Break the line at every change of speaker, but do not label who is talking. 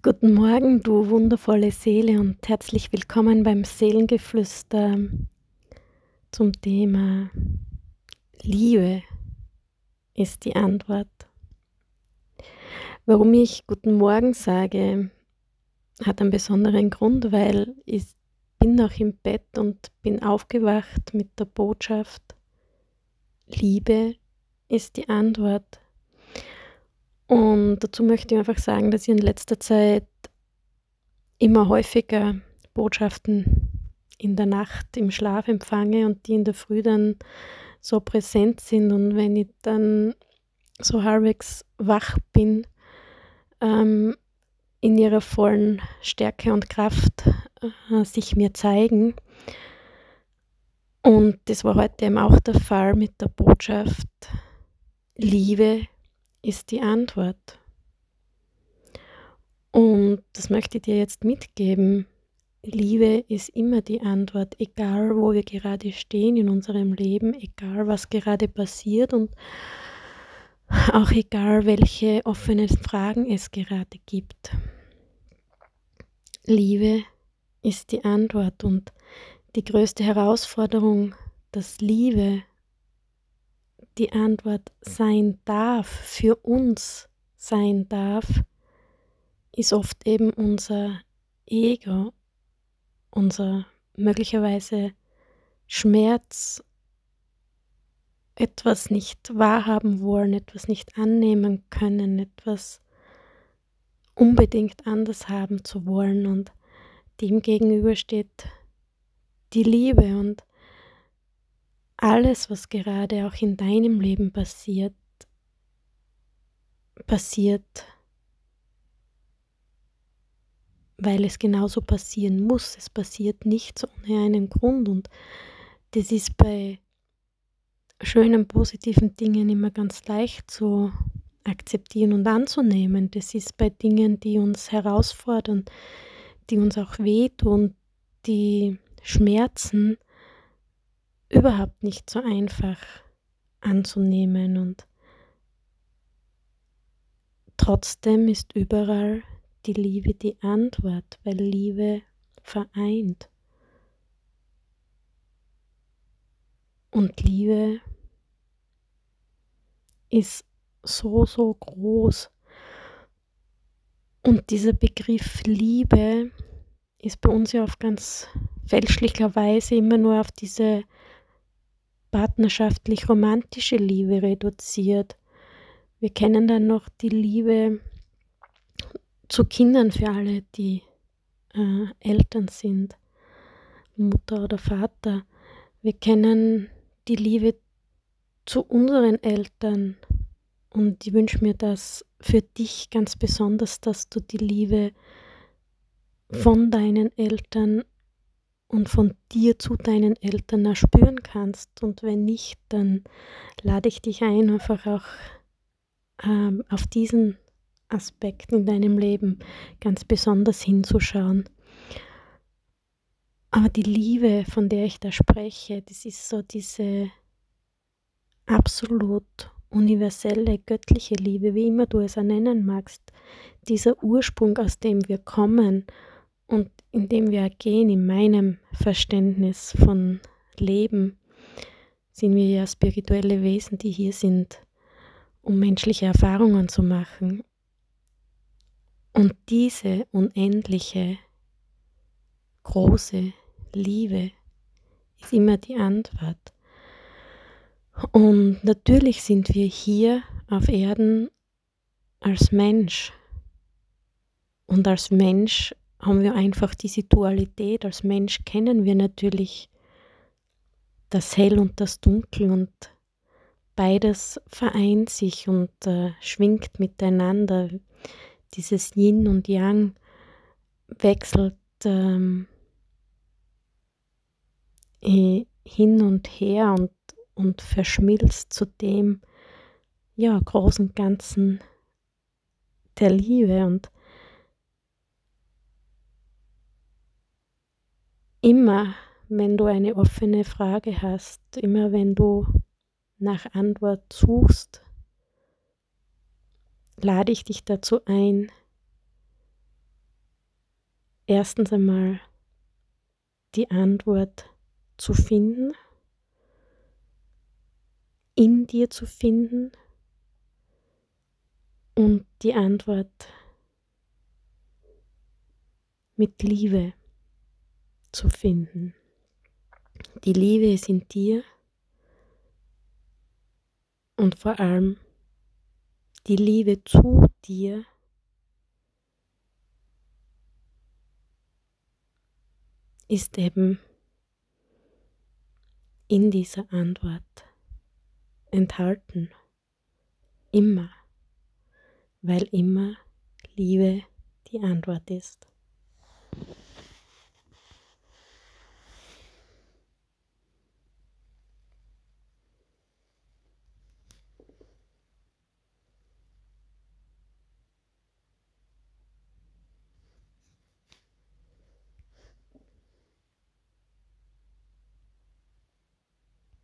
Guten Morgen, du wundervolle Seele und herzlich willkommen beim Seelengeflüster zum Thema Liebe ist die Antwort. Warum ich guten Morgen sage, hat einen besonderen Grund, weil ich bin noch im Bett und bin aufgewacht mit der Botschaft, Liebe ist die Antwort. Und dazu möchte ich einfach sagen, dass ich in letzter Zeit immer häufiger Botschaften in der Nacht im Schlaf empfange und die in der Früh dann so präsent sind. Und wenn ich dann so halbwegs wach bin, ähm, in ihrer vollen Stärke und Kraft äh, sich mir zeigen. Und das war heute eben auch der Fall mit der Botschaft, Liebe ist die Antwort. Und das möchte ich dir jetzt mitgeben. Liebe ist immer die Antwort, egal wo wir gerade stehen in unserem Leben, egal was gerade passiert und auch egal welche offenen Fragen es gerade gibt. Liebe ist die Antwort und die größte Herausforderung, dass Liebe die Antwort sein darf, für uns sein darf, ist oft eben unser Ego, unser möglicherweise Schmerz, etwas nicht wahrhaben wollen, etwas nicht annehmen können, etwas unbedingt anders haben zu wollen. Und dem gegenüber steht die Liebe. Und alles, was gerade auch in deinem Leben passiert, passiert, weil es genauso passieren muss. Es passiert nicht ohne einen Grund und das ist bei schönen, positiven Dingen immer ganz leicht zu akzeptieren und anzunehmen. Das ist bei Dingen, die uns herausfordern, die uns auch wehtun, die schmerzen, überhaupt nicht so einfach anzunehmen und trotzdem ist überall die Liebe die Antwort, weil Liebe vereint. Und Liebe ist so, so groß. Und dieser Begriff Liebe ist bei uns ja auf ganz fälschlicher Weise immer nur auf diese partnerschaftlich-romantische Liebe reduziert. Wir kennen dann noch die Liebe zu Kindern für alle, die äh, Eltern sind, Mutter oder Vater. Wir kennen die Liebe zu unseren Eltern und ich wünsche mir das für dich ganz besonders, dass du die Liebe von deinen Eltern und von dir zu deinen Eltern erspüren kannst. Und wenn nicht, dann lade ich dich ein, einfach auch ähm, auf diesen Aspekt in deinem Leben ganz besonders hinzuschauen. Aber die Liebe, von der ich da spreche, das ist so diese absolut universelle, göttliche Liebe, wie immer du es nennen magst, dieser Ursprung, aus dem wir kommen und indem wir gehen in meinem Verständnis von Leben, sind wir ja spirituelle Wesen, die hier sind, um menschliche Erfahrungen zu machen. Und diese unendliche, große Liebe ist immer die Antwort. Und natürlich sind wir hier auf Erden als Mensch. Und als Mensch haben wir einfach diese Dualität. Als Mensch kennen wir natürlich das Hell und das Dunkel und beides vereint sich und äh, schwingt miteinander. Dieses Yin und Yang wechselt ähm, hin und her und, und verschmilzt zu dem ja, großen Ganzen der Liebe und Immer, wenn du eine offene Frage hast, immer wenn du nach Antwort suchst, lade ich dich dazu ein, erstens einmal die Antwort zu finden, in dir zu finden und die Antwort mit Liebe zu finden. Die Liebe ist in dir und vor allem die Liebe zu dir ist eben in dieser Antwort enthalten. Immer, weil immer Liebe die Antwort ist.